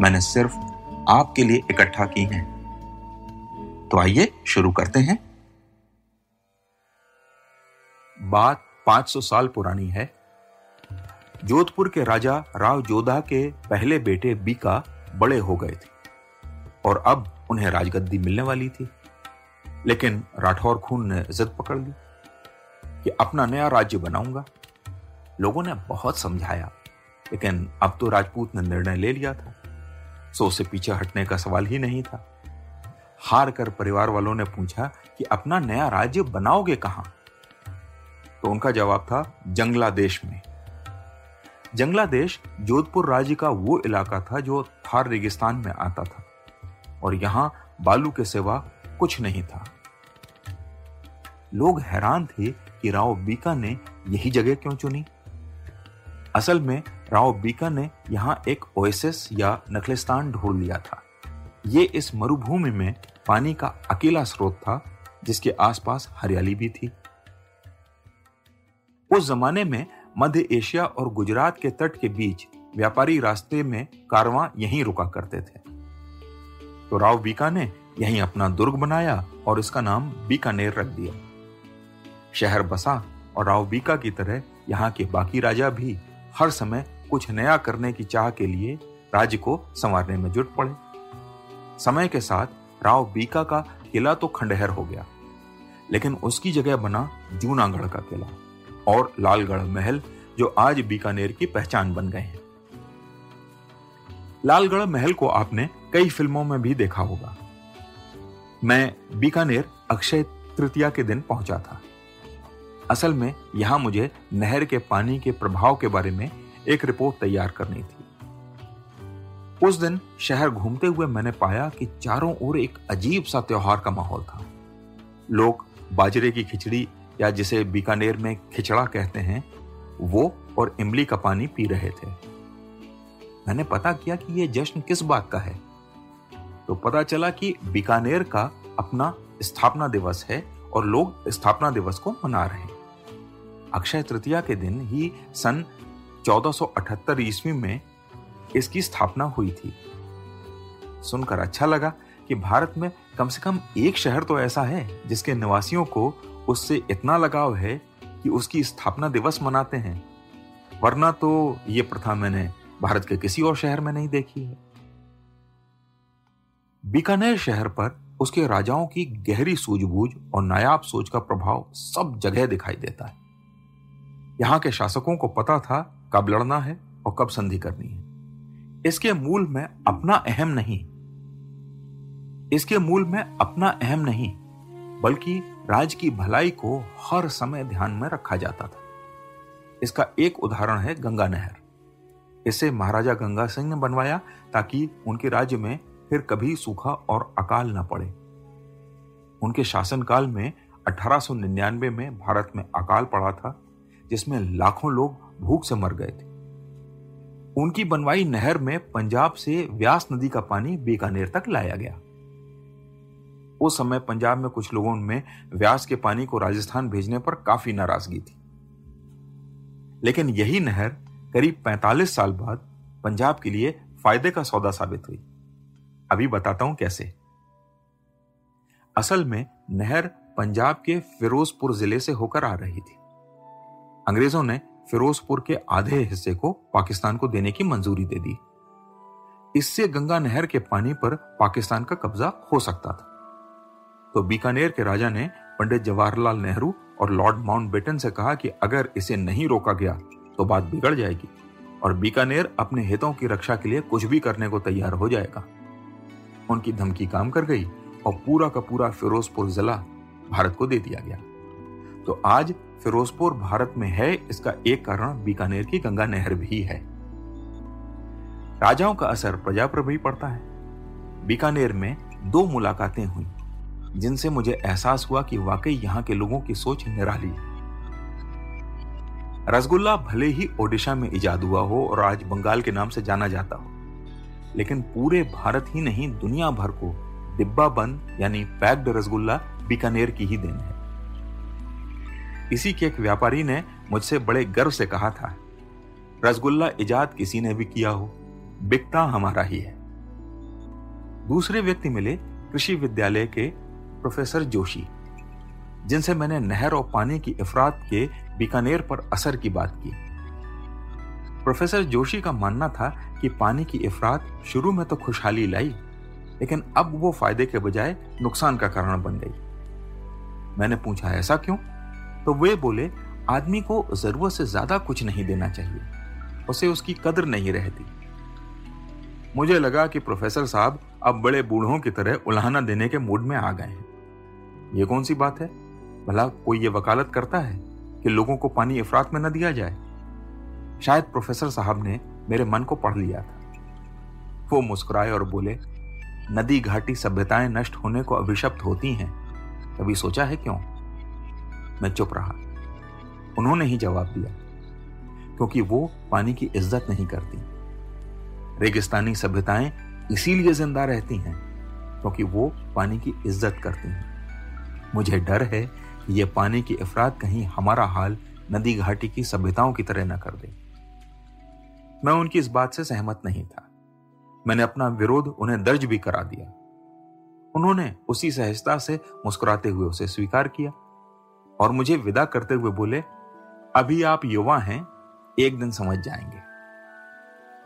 मैंने सिर्फ़ आपके लिए इकट्ठा की हैं। तो आइए शुरू करते हैं। बात 500 साल पुरानी है। जोधपुर के राजा राव जोधा के पहले बेटे बीका बड़े हो गए थे और अब उन्हें राजगद्दी मिलने वाली थी। लेकिन राठौर खून ने जिद पकड़ ली कि अपना नया राज्य बनाऊँगा। लोगों ने बहुत समझाया, लेकिन अब तो राजपूत ने निर्णय ले लिया था। सो उसे पीछे हटने का सवाल ही नहीं था। हार कर परिवार वालों ने पूछा कि अपना नया राज्य बनाओगे कहाँ? तो उनका जवाब था, जंगलादेश में। जंगलादेश जोधपुर राज्य का वो इलाका था जो थार रेगिस्तान में आता था। और यहाँ बालू के सिवा कुछ नहीं था। लोग हैरान थे कि राव बीका ने यही जगह क्यों चुनी? असल में, राव बीका ने यहाँ एक ओएसिस या नखलिस्तान ढूंढ लिया था। ये इस मरुभूमि में पानी का अकेला स्रोत था, जिसके आसपास हरियाली भी थी। उस जमाने में मध्य एशिया और गुजरात के तट के बीच व्यापारी रास्ते में कारवां यहीं रुका करते थे। तो राव बीका ने यहीं अपना दुर्ग बनाया और इसका नाम बीकानेर रख दिया। शहर बसा और राव बीका की तरह यहाँ के बाकी राजा भी हर समय कुछ नया करने की चाह के लिए राज्य को संवारने में जुट पड़े। समय के साथ राव बीका का किला तो खंडहर हो गया, लेकिन उसकी जगह बना जूनागढ़ का किला और लालगढ़ महल, जो आज बीकानेर की पहचान बन गए हैं। लालगढ़ महल को आपने कई फ़िल्मों में भी देखा होगा। मैं बीकानेर अक्षय तृतीया के दिन पहुँचा था। असल में यहाँ मुझे नहर के पानी के प्रभाव के बारे में एक रिपोर्ट तैयार करनी थी। उस दिन शहर घूमते हुए मैंने पाया कि चारों ओर एक अजीब सा त्योहार का माहौल था। लोग बाजरे की खिचड़ी या जिसे बीकानेर में खिचड़ा कहते हैं, वो और इमली का पानी पी रहे थे। मैंने पता किया कि यह जश्न किस बात का है। तो पता चला कि बीकानेर का अपना स्थापना दिवस है और लोग स्थापना दिवस को मना रहे हैं। अक्षय तृतीया के दिन ही सन 1478 ईस्वी में इसकी स्थापना हुई थी। सुनकर अच्छा लगा कि भारत में कम से कम एक शहर तो ऐसा है जिसके निवासियों को उससे इतना लगाव है कि उसकी स्थापना दिवस मनाते हैं। वरना तो ये प्रथा मैंने भारत के किसी और शहर में नहीं देखी है। बीकानेर शहर पर उसके राजाओं की गहरी सूझबूझ और नायाब सोच का प्रभाव सब जगह दिखाई देता है। यहाँ के शासकों को पता था कब लड़ना है और कब संधि करनी है। इसके मूल में अपना अहम नहीं। इसके मूल में अपना अहम नहीं, बल्कि राज की भलाई को हर समय ध्यान में रखा जाता था। इसका एक उदाहरण है गंगा नहर इसे महाराजा गंगा सिंह ने बनवाया ताकि उनके राज्य में फिर कभी सूखा और अकाल न पड़े। उनके शासनकाल में 1899 में भारत में अकाल पड़ा था जिसमें लाखों लोग भूख से मर गए थे। उनकी बनवाई नहर में पंजाब से व्यास नदी का पानी बीकानेर तक लाया गया। उस समय पंजाब में कुछ लोगों में व्यास के पानी को राजस्थान भेजने पर काफ़ी नाराज़गी थी। लेकिन यही नहर करीब 45 साल बाद पंजाब के लिए फ़ायदे का सौदा साबित हुई। अभी बताता हूँ कैसे। असल में नहर पंजाब के फिरोजपुर ज़िले से होकर आ रही थी। अंग्रेज़ों ने फिरोजपुर के आधे हिस्से को पाकिस्तान को देने की मंजूरी दे दी। इससे गंगा नहर के पानी पर पाकिस्तान का कब्जा हो सकता था। तो बीकानेर के राजा ने पंडित जवाहरलाल नेहरू और लॉर्ड माउंटबेटन से कहा कि अगर इसे नहीं रोका गया तो बात बिगड़ जाएगी और बीकानेर अपने हितों की रक्षा के लिए कुछ भी करने को तैयार हो जाएगा। उनकी धमकी काम कर गई और पूरा का पूरा फिरोजपुर जिला भारत को दे दिया गया। तो आज फिरोजपुर भारत में है, इसका एक कारण बीकानेर की गंगा नहर भी है। राजाओं का असर प्रजा पर भी पड़ता है। बीकानेर में दो मुलाकातें हुई, जिनसे मुझे एहसास हुआ कि वाकई यहाँ के लोगों की सोच निराली है। रसगुल्ला भले ही ओडिशा में इजाद हुआ हो और आज बंगाल के नाम से जाना जाता हो, लेकिन पूरे भारत ही नहीं, दुनिया भर को डिब्बा बंद यानी पैक्ड रसगुल्ला बीकानेर की ही देन है। इसी के एक व्यापारी ने मुझसे बड़े गर्व से कहा था, रसगुल्ला इजाद किसी ने भी किया हो, बिकता हमारा ही है। दूसरे व्यक्ति मिले कृषि विद्यालय के प्रोफेसर जोशी, जिनसे मैंने नहर और पानी की इफरात के बीकानेर पर असर की बात की। प्रोफेसर जोशी का मानना था कि पानी की इफरात शुरू में तो खुशहाली लाई, लेकिन अब वो फ़ायदे के बजाय नुकसान का कारण बन गई। मैंने पूछा, ऐसा क्यों? तो वे बोले, आदमी को ज़रूरत से ज़्यादा कुछ नहीं देना चाहिए। उसे उसकी कदर नहीं रहती। मुझे लगा कि प्रोफेसर साहब अब बड़े बूढ़ों की तरह उल्हाना देने के मूड में आ गए हैं। ये कौन सी बात है? भला कोई ये वकालत करता है कि लोगों को पानी इफरात में न दिया जाए? शायद प्रोफेसर साहब ने मेरे मन को पढ़ लिया था। वो मुस्कुराए और बोले, नदी घाटी सभ्यताएँ नष्ट होने को अभिशप्त होती हैं। कभी सोचा है क्यों? मैं चुप रहा। उन्होंने ही जवाब दिया, क्योंकि वो पानी की इज़्ज़त नहीं करती। रेगिस्तानी सभ्यताएँ इसीलिए ज़िंदा रहती हैं, क्योंकि वो पानी की इज़्ज़त करती हैं। मुझे डर है कि यह पानी की अफराद कहीं हमारा हाल नदी घाटी की सभ्यताओं की तरह न कर दे। मैं उनकी इस बात से सहमत नहीं था। मैंने अपना विरोध उन्हें दर्ज भी करा दिया। उन्होंने उसी सहजता से मुस्कुराते हुए उसे स्वीकार किया। और मुझे विदा करते हुए बोले, अभी आप युवा हैं, एक दिन समझ जाएँगे।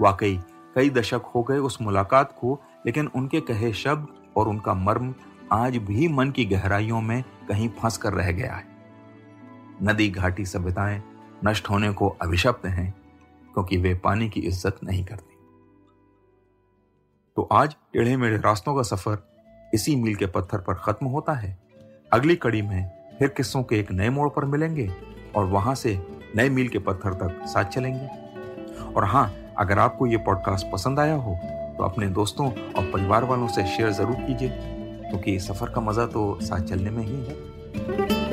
वाकई, कई दशक हो गए उस मुलाकात को, लेकिन उनके कहे शब्द और उनका मर्म आज भी मन की गहराइयों में कहीं फंस कर रह गया है। नदी घाटी सभ्यताएँ नष्ट होने को अभिशप्त हैं, क्योंकि वे पानी की इज़्ज़त नहीं करती। तो आज टेढ़े मेढ़े रास्तों का सफ़र इसी मील के पत्थर पर खत्म होता है। अगली कड़ी में फिर किस्सों के एक नए मोड़ पर मिलेंगे और वहाँ से नए मील के पत्थर तक साथ चलेंगे। और हाँ अगर आपको ये पॉडकास्ट पसंद आया हो तो अपने दोस्तों और परिवार वालों से शेयर ज़रूर कीजिए, क्योंकि तो सफ़र का मज़ा तो साथ चलने में ही है।